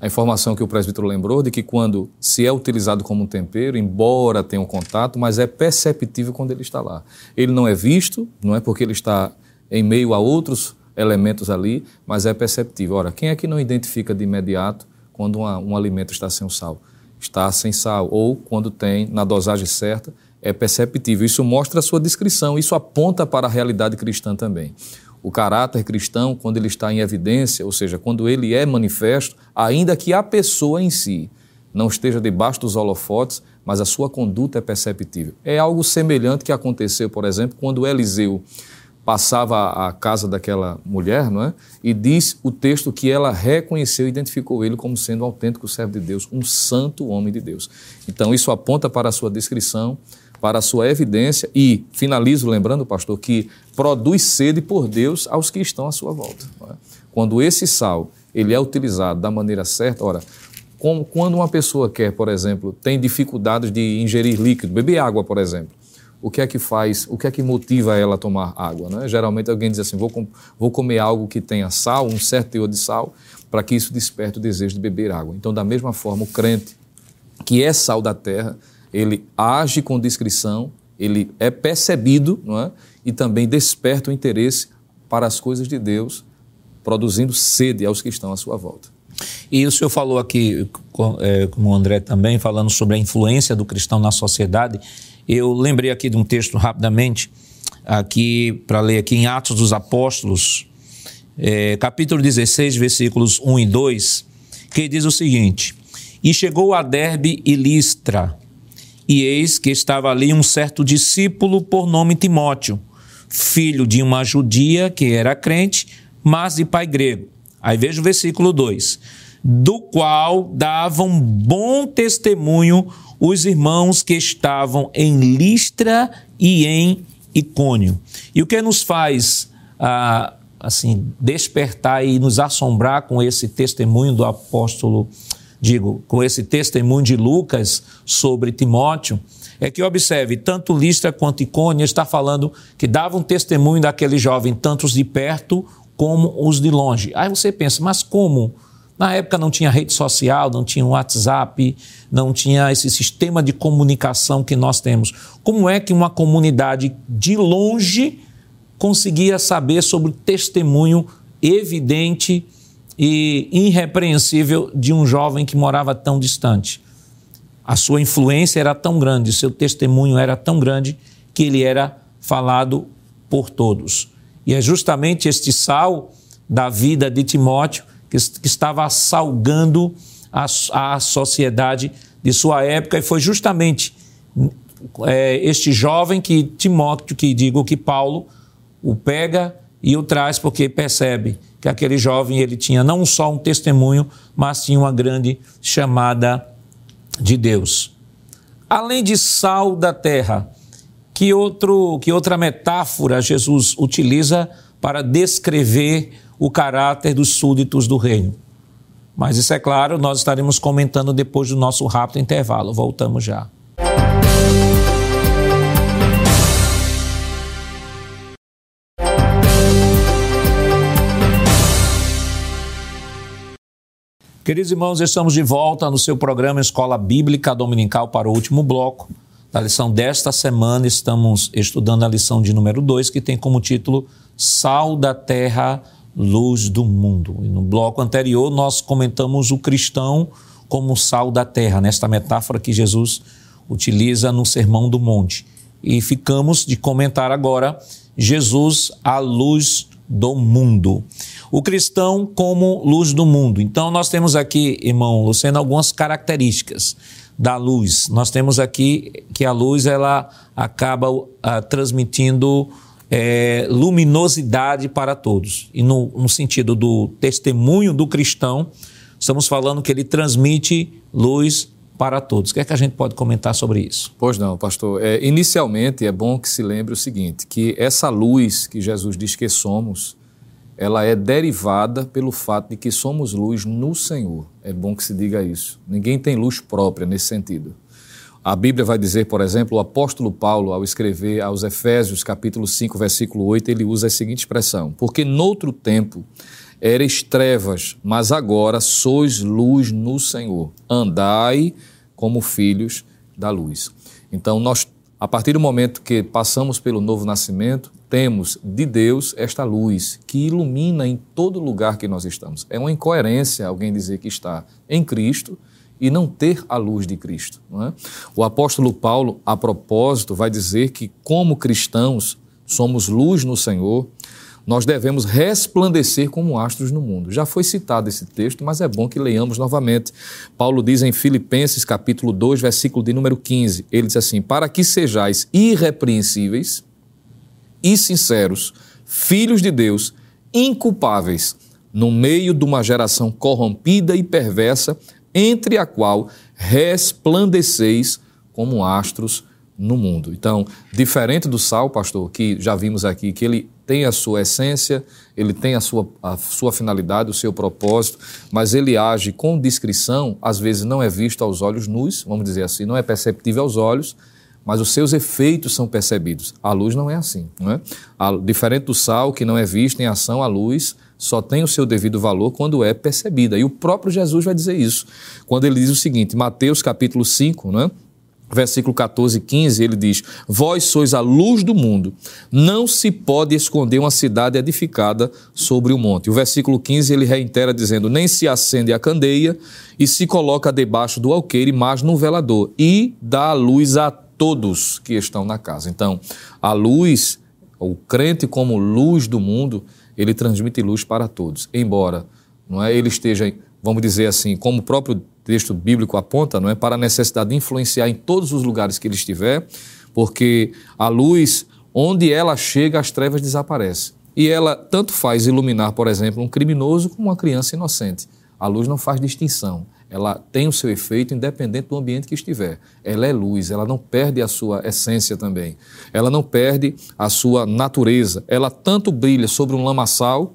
a informação que o presbítero lembrou de que quando se é utilizado como um tempero, embora tenha um contato, mas é perceptível quando ele está lá. Ele não é visto, não é porque ele está em meio a outros elementos ali, mas é perceptível. Ora, quem é que não identifica de imediato quando uma, um alimento está sem sal? Está sem sal, ou quando tem na dosagem certa, é perceptível. Isso mostra a sua descrição, isso aponta para a realidade cristã também. O caráter cristão, quando ele está em evidência, ou seja, quando ele é manifesto, ainda que a pessoa em si não esteja debaixo dos holofotes, mas a sua conduta é perceptível. É algo semelhante que aconteceu, por exemplo, quando Eliseu passava à casa daquela mulher, não é? E diz o texto que ela reconheceu e identificou ele como sendo um autêntico servo de Deus, um santo homem de Deus. Então isso aponta para a sua descrição, para a sua evidência e finalizo lembrando, pastor, que produz sede por Deus aos que estão à sua volta. É? Quando esse sal ele é utilizado da maneira certa, ora, como quando uma pessoa quer, por exemplo, tem dificuldades de ingerir líquido, beber água, por exemplo, o que é que faz, o que é que motiva ela a tomar água. Né? Geralmente alguém diz assim, vou, com, vou comer algo que tenha sal, um certo teor de sal, para que isso desperte o desejo de beber água. Então, da mesma forma, o crente, que é sal da terra, ele age com discrição, ele é percebido não é? e também desperta o interesse para as coisas de Deus, produzindo sede aos que estão à sua volta. E o senhor falou aqui, é, como o André também, falando sobre a influência do cristão na sociedade. Eu lembrei aqui de um texto rapidamente, aqui para ler aqui em Atos dos Apóstolos, é, capítulo 16, versículos 1 e 2, que diz o seguinte: E chegou a Derbe e Listra, e eis que estava ali um certo discípulo por nome Timóteo, filho de uma judia que era crente, mas de pai grego. Aí veja o versículo 2: do qual davam bom testemunho os irmãos que estavam em Listra e em Icônio. E o que nos faz ah, assim despertar e nos assombrar com esse testemunho do apóstolo, digo, com esse testemunho de Lucas sobre Timóteo, é que observe, tanto Listra quanto Icônio está falando que davam testemunho daquele jovem, tanto os de perto como os de longe. Aí você pensa, mas como? Na época não tinha rede social, não tinha WhatsApp, não tinha esse sistema de comunicação que nós temos. Como é que uma comunidade de longe conseguia saber sobre o testemunho evidente e irrepreensível de um jovem que morava tão distante? A sua influência era tão grande, seu testemunho era tão grande que ele era falado por todos. E é justamente este sal da vida de Timóteo que, que estava salgando a, a sociedade de sua época, e foi justamente é, este jovem que Timóteo, que digo que Paulo, o pega e o traz porque percebe que aquele jovem ele tinha não só um testemunho, mas tinha uma grande chamada de Deus. Além de sal da terra, que, outro, que outra metáfora Jesus utiliza para descrever o caráter dos súditos do reino. Mas isso é claro, nós estaremos comentando depois do nosso rápido intervalo. Voltamos já. Queridos irmãos, estamos de volta no seu programa Escola Bíblica Dominical para o último bloco. Da lição desta semana, estamos estudando a lição de número 2, que tem como título Sal da Terra, Luz do Mundo. E no bloco anterior, nós comentamos o cristão como sal da terra, nesta metáfora que Jesus utiliza no Sermão do Monte. E ficamos de comentar agora Jesus, a luz do mundo. O cristão como luz do mundo. Então, nós temos aqui, irmão Luciano, algumas características da luz. Nós temos aqui que a luz ela acaba uh, transmitindo é, luminosidade para todos. E no, no sentido do testemunho do cristão, estamos falando que ele transmite luz para todos. O que é que a gente pode comentar sobre isso? Pois não, pastor. É, inicialmente, é bom que se lembre o seguinte, que essa luz que Jesus diz que somos, ela é derivada pelo fato de que somos luz no Senhor. É bom que se diga isso. Ninguém tem luz própria nesse sentido. A Bíblia vai dizer, por exemplo, o apóstolo Paulo, ao escrever aos Efésios, capítulo 5, versículo 8, ele usa a seguinte expressão: Porque noutro tempo eres trevas, mas agora sois luz no Senhor. Andai como filhos da luz. Então, nós, a partir do momento que passamos pelo novo nascimento, temos de Deus esta luz que ilumina em todo lugar que nós estamos. É uma incoerência alguém dizer que está em Cristo e não ter a luz de Cristo. É? O apóstolo Paulo, a propósito, vai dizer que, como cristãos, somos luz no Senhor, nós devemos resplandecer como astros no mundo. Já foi citado esse texto, mas é bom que leiamos novamente. Paulo diz em Filipenses, capítulo 2, versículo de número 15, ele diz assim: Para que sejais irrepreensíveis e sinceros, filhos de Deus, inculpáveis, no meio de uma geração corrompida e perversa, entre a qual resplandeceis como astros no mundo. Então, diferente do sal, pastor, que já vimos aqui, que ele tem a sua essência, ele tem a sua, a sua finalidade, o seu propósito, mas ele age com discrição, às vezes não é visto aos olhos nus, vamos dizer assim, não é perceptível aos olhos, mas os seus efeitos são percebidos. A luz não é assim. Não é? A, diferente do sal, que não é visto em ação, a luz só tem o seu devido valor quando é percebida. E o próprio Jesus vai dizer isso. Quando ele diz o seguinte, Mateus capítulo 5, né? versículo 14 e 15, ele diz: Vós sois a luz do mundo, não se pode esconder uma cidade edificada sobre o monte. O versículo 15 ele reitera dizendo: Nem se acende a candeia e se coloca debaixo do alqueire, mas no velador, e dá a luz a todos que estão na casa. Então, a luz, o crente como luz do mundo, ele transmite luz para todos. Embora não é, ele esteja, vamos dizer assim, como o próprio texto bíblico aponta, não é, para a necessidade de influenciar em todos os lugares que ele estiver, porque a luz, onde ela chega, as trevas desaparecem. E ela tanto faz iluminar, por exemplo, um criminoso como uma criança inocente. A luz não faz distinção ela tem o seu efeito independente do ambiente que estiver. Ela é luz, ela não perde a sua essência também. Ela não perde a sua natureza. Ela tanto brilha sobre um lamaçal,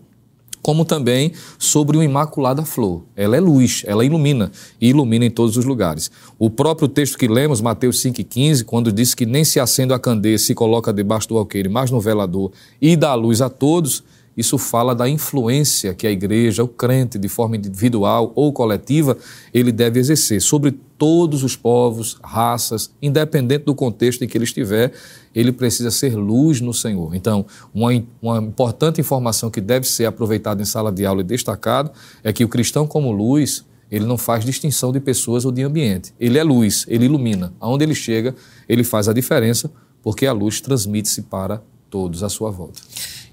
como também sobre uma imaculada flor. Ela é luz, ela ilumina e ilumina em todos os lugares. O próprio texto que lemos, Mateus 5,15, quando diz que nem se acende a candeia, se coloca debaixo do alqueire, mas no velador e dá luz a todos, isso fala da influência que a igreja, o crente, de forma individual ou coletiva, ele deve exercer sobre todos os povos, raças, independente do contexto em que ele estiver, ele precisa ser luz no Senhor. Então, uma, uma importante informação que deve ser aproveitada em sala de aula e destacado é que o cristão como luz, ele não faz distinção de pessoas ou de ambiente. Ele é luz, ele ilumina. Aonde ele chega, ele faz a diferença, porque a luz transmite-se para todos à sua volta.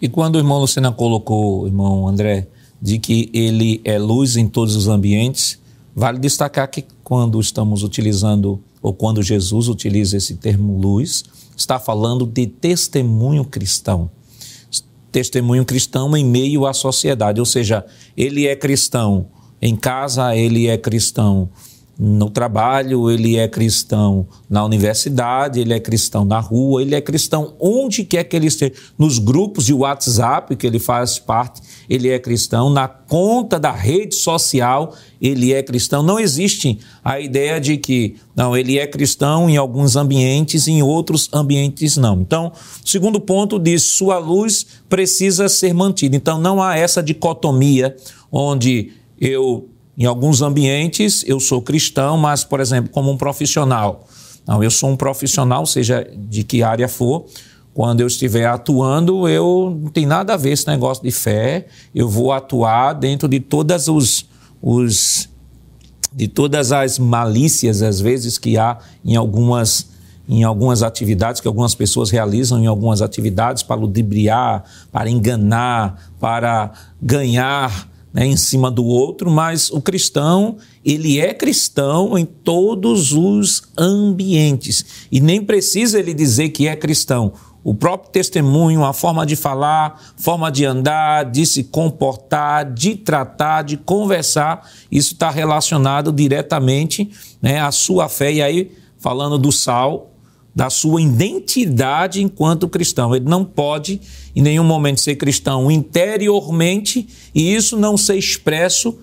E quando o irmão Lucena colocou, irmão André, de que ele é luz em todos os ambientes, vale destacar que quando estamos utilizando, ou quando Jesus utiliza esse termo luz, está falando de testemunho cristão. Testemunho cristão em meio à sociedade, ou seja, ele é cristão em casa, ele é cristão no trabalho, ele é cristão na universidade, ele é cristão na rua, ele é cristão onde quer que ele esteja. Nos grupos de WhatsApp que ele faz parte, ele é cristão. Na conta da rede social, ele é cristão. Não existe a ideia de que, não, ele é cristão em alguns ambientes, em outros ambientes não. Então, segundo ponto diz: sua luz precisa ser mantida. Então, não há essa dicotomia onde eu em alguns ambientes eu sou cristão, mas, por exemplo, como um profissional. Não, eu sou um profissional, seja de que área for. Quando eu estiver atuando, eu não tem nada a ver esse negócio de fé. Eu vou atuar dentro de todas os, os de todas as malícias às vezes que há em algumas em algumas atividades que algumas pessoas realizam em algumas atividades para ludibriar, para enganar, para ganhar né, em cima do outro, mas o cristão, ele é cristão em todos os ambientes. E nem precisa ele dizer que é cristão. O próprio testemunho, a forma de falar, forma de andar, de se comportar, de tratar, de conversar, isso está relacionado diretamente né, à sua fé. E aí, falando do sal, da sua identidade enquanto cristão. Ele não pode em nenhum momento ser cristão interiormente e isso não ser expresso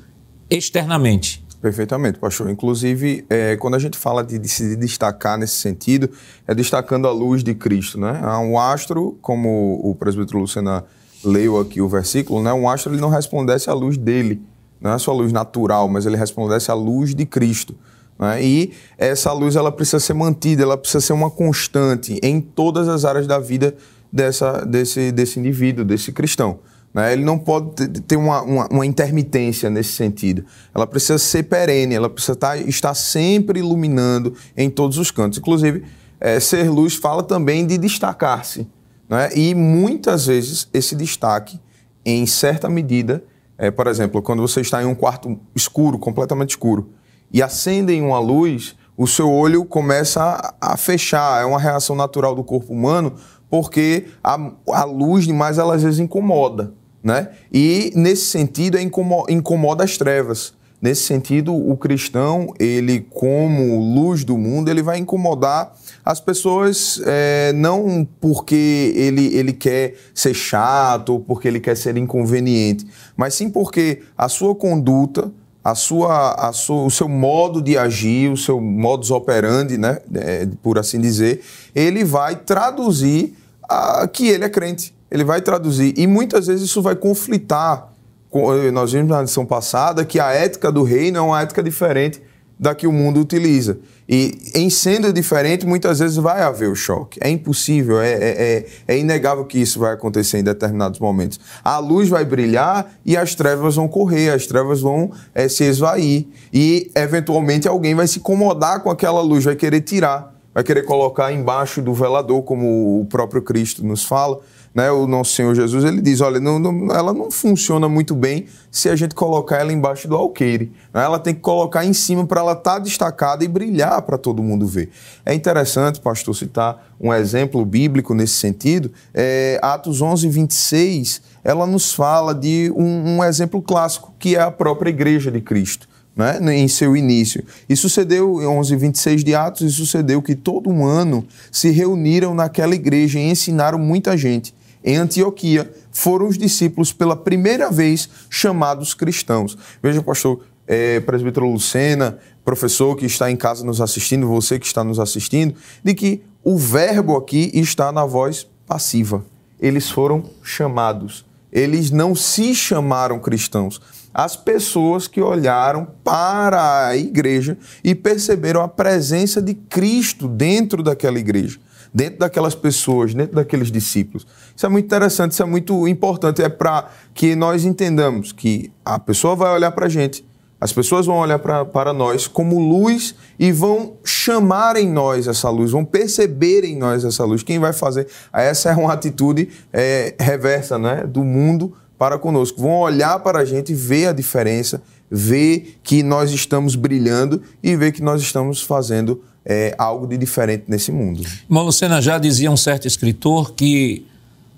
externamente. Perfeitamente, pastor. Inclusive, é, quando a gente fala de, de, se destacar nesse sentido, é destacando a luz de Cristo, né? Um astro, como o presbítero Lucena leu aqui o versículo, né? Um astro ele não resplandece à luz dele, não é a sua luz natural, mas ele resplandece à luz de Cristo. Né? E essa luz ela precisa ser mantida, ela precisa ser uma constante em todas as áreas da vida dessa, desse, desse indivíduo, desse cristão. Né? Ele não pode ter uma, uma, uma, intermitência nesse sentido. Ela precisa ser perene, ela precisa estar, tá, estar sempre iluminando em todos os cantos. Inclusive, é, ser luz fala também de destacar-se. Né? E muitas vezes esse destaque, em certa medida, é, por exemplo, quando você está em um quarto escuro, completamente escuro, e acendem uma luz, o seu olho começa a, fechar. É uma reação natural do corpo humano, porque a, a luz demais ela às vezes incomoda. Né? E nesse sentido é incomoda, incomoda as trevas. Nesse sentido, o cristão, ele como luz do mundo, ele vai incomodar as pessoas é, não porque ele, ele quer ser chato porque ele quer ser inconveniente, mas sim porque a sua conduta, a sua, a sua, o seu modo de agir, o seu modus operandi, né, é, por assim dizer, ele vai traduzir a, que ele é crente. Ele vai traduzir. E muitas vezes isso vai conflitar. Com, nós vimos na lição passada que a ética do reino é uma ética diferente da que o mundo utiliza. E em sendo diferente, muitas vezes vai haver o choque. É impossível, é, é, é, é inegável que isso vai acontecer em determinados momentos. A luz vai brilhar e as trevas vão correr, as trevas vão é, se esvair. E, eventualmente, alguém vai se incomodar com aquela luz, vai querer tirar, vai querer colocar embaixo do velador, como o próprio Cristo nos fala né, o nosso Senhor Jesus, ele diz, olha, não, não, ela não funciona muito bem se a gente colocar ela embaixo do alqueire. Né? Ela tem que colocar em cima para ela estar tá destacada e brilhar para todo mundo ver. É interessante, pastor, citar um exemplo bíblico nesse sentido. É, Atos 11, 26, ela nos fala de um, um exemplo clássico, que é a própria igreja de Cristo. Né, em seu início. E sucedeu, em 11, 26 de Atos, e sucedeu que todo um ano se reuniram naquela igreja e ensinaram muita gente em Antioquia, foram os discípulos pela primeira vez chamados cristãos. Veja, pastor é, presbítero Lucena, professor que está em casa nos assistindo, você que está nos assistindo, de que o verbo aqui está na voz passiva. Eles foram chamados. Eles não se chamaram cristãos. As pessoas que olharam para a igreja e perceberam a presença de Cristo dentro daquela igreja dentro daquelas pessoas, dentro daqueles discípulos. Isso é muito interessante, isso é muito importante. É para que nós entendamos que a pessoa vai olhar para a gente, as pessoas vão olhar pra, para nós como luz e vão chamar em nós essa luz, vão perceber em nós essa luz. Quem vai fazer? Essa é uma atitude é, reversa né, do mundo para conosco. Vão olhar para a gente, ver a diferença, ver que nós estamos brilhando e ver que nós estamos fazendo é, algo de diferente nesse mundo. Irmão Lucena, já dizia um certo escritor que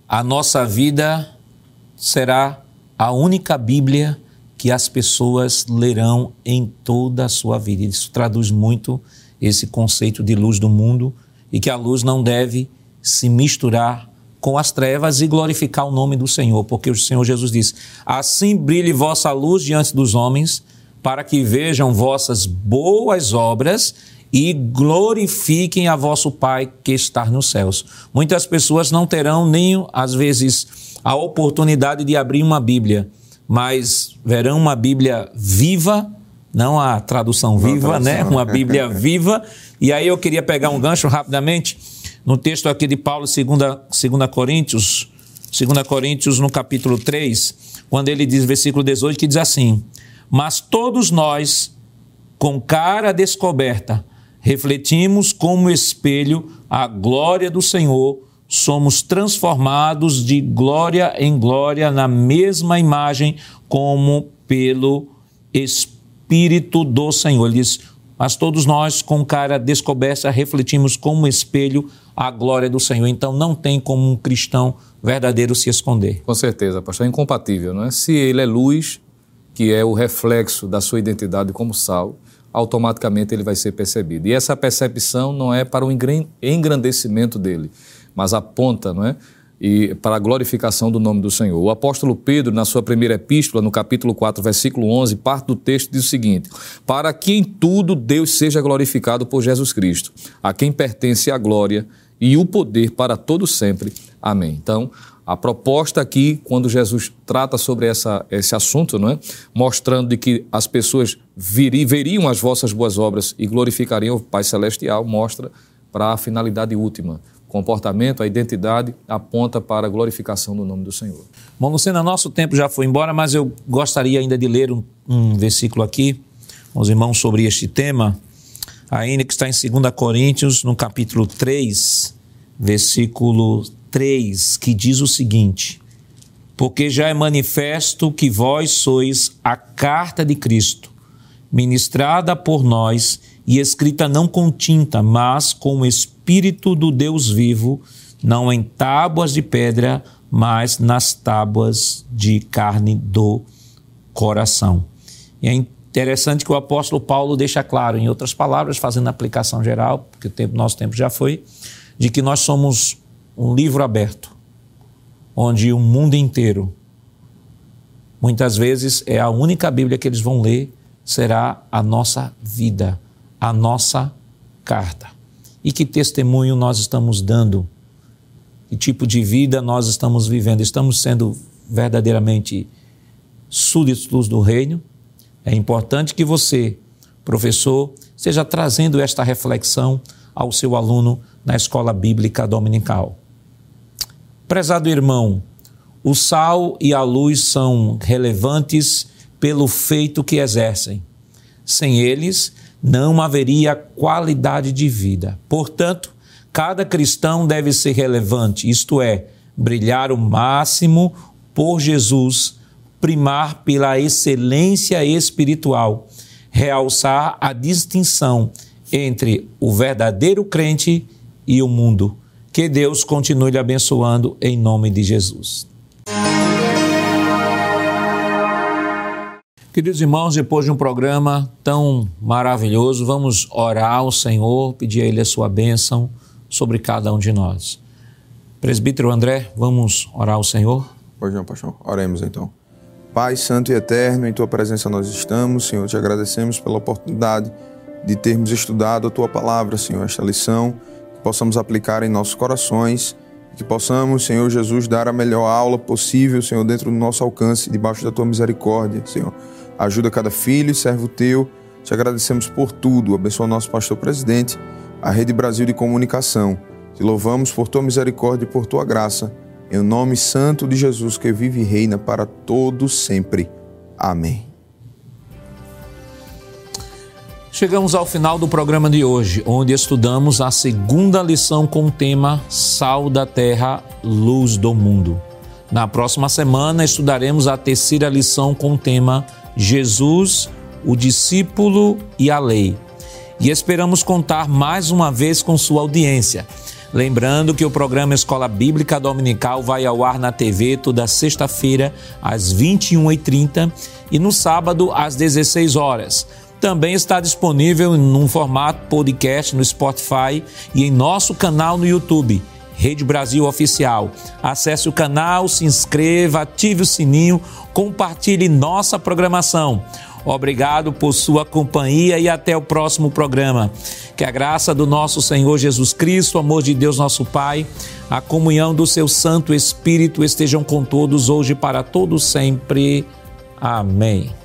a nossa vida será a única Bíblia que as pessoas lerão em toda a sua vida. Isso traduz muito esse conceito de luz do mundo e que a luz não deve se misturar com as trevas e glorificar o nome do Senhor, porque o Senhor Jesus diz: Assim brilhe vossa luz diante dos homens, para que vejam vossas boas obras e glorifiquem a vosso Pai que está nos céus. Muitas pessoas não terão nem, às vezes, a oportunidade de abrir uma Bíblia, mas verão uma Bíblia viva, não a tradução viva, né? Uma Bíblia viva. E aí eu queria pegar um gancho rapidamente no texto aqui de Paulo, 2 Coríntios, 2 Coríntios no capítulo 3, quando ele diz, versículo 18, que diz assim: Mas todos nós, com cara descoberta, refletimos como espelho a glória do Senhor, somos transformados de glória em glória na mesma imagem, como pelo Espírito do Senhor. Ele diz: Mas todos nós, com cara descoberta, refletimos como espelho a glória do Senhor. Então não tem como um cristão verdadeiro se esconder. Com certeza, pastor. É incompatível, não é? Se ele é luz, que é o reflexo da sua identidade como sal, automaticamente ele vai ser percebido. E essa percepção não é para o engrandecimento dele, mas aponta, não é? E para a glorificação do nome do Senhor. O apóstolo Pedro, na sua primeira epístola, no capítulo 4, versículo 11, parte do texto diz o seguinte: Para que em tudo Deus seja glorificado por Jesus Cristo, a quem pertence a glória e o poder para todo sempre. Amém. Então, a proposta aqui, quando Jesus trata sobre essa, esse assunto, não é? mostrando de que as pessoas viri, veriam as vossas boas obras e glorificariam o Pai Celestial, mostra para a finalidade última. O comportamento, a identidade aponta para a glorificação do nome do Senhor. Bom, Luciana, nosso tempo já foi embora, mas eu gostaria ainda de ler um, um versículo aqui, os irmãos, sobre este tema, ainda que está em 2 Coríntios, no capítulo 3, versículo 3, que diz o seguinte: Porque já é manifesto que vós sois a carta de Cristo, ministrada por nós e escrita não com tinta, mas com o Espírito do Deus vivo, não em tábuas de pedra, mas nas tábuas de carne do coração. E é interessante que o apóstolo Paulo deixa claro, em outras palavras, fazendo aplicação geral, porque o tempo, nosso tempo já foi, de que nós somos um livro aberto, onde o mundo inteiro, muitas vezes é a única Bíblia que eles vão ler, será a nossa vida, a nossa carta. E que testemunho nós estamos dando? Que tipo de vida nós estamos vivendo? Estamos sendo verdadeiramente súditos do reino? É importante que você, professor, esteja trazendo esta reflexão ao seu aluno na escola bíblica dominical. Prezado irmão, o sal e a luz são relevantes pelo feito que exercem. Sem eles, não haveria qualidade de vida. Portanto, cada cristão deve ser relevante, isto é, brilhar o máximo por Jesus, primar pela excelência espiritual, realçar a distinção entre o verdadeiro crente e o mundo que Deus continue lhe abençoando em nome de Jesus. Queridos irmãos, depois de um programa tão maravilhoso, vamos orar ao Senhor, pedir a Ele a sua bênção sobre cada um de nós. Presbítero André, vamos orar ao Senhor? Pois não, pastor. Oremos então. Pai Santo e Eterno, em Tua presença nós estamos, Senhor, te agradecemos pela oportunidade de termos estudado a Tua palavra, Senhor, esta lição possamos aplicar em nossos corações, que possamos, Senhor Jesus, dar a melhor aula possível, Senhor, dentro do nosso alcance, debaixo da tua misericórdia, Senhor. Ajuda cada filho e servo teu. Te agradecemos por tudo. Abençoa nosso pastor presidente, a Rede Brasil de Comunicação. Te louvamos por tua misericórdia e por tua graça. Em nome santo de Jesus, que vive e reina para todos sempre. Amém. Chegamos ao final do programa de hoje, onde estudamos a segunda lição com o tema Sal da Terra, Luz do Mundo. Na próxima semana estudaremos a terceira lição com o tema Jesus, o discípulo e a lei. E esperamos contar mais uma vez com sua audiência. Lembrando que o programa Escola Bíblica Dominical vai ao ar na TV toda sexta-feira às 21h30 e no sábado às 16 horas também está disponível em um formato podcast no Spotify e em nosso canal no YouTube. Rede Brasil Oficial. Acesse o canal, se inscreva, ative o sininho, compartilhe nossa programação. Obrigado por sua companhia e até o próximo programa. Que a graça do nosso Senhor Jesus Cristo, o amor de Deus nosso Pai, a comunhão do seu Santo Espírito estejam com todos hoje para todos sempre. Amém.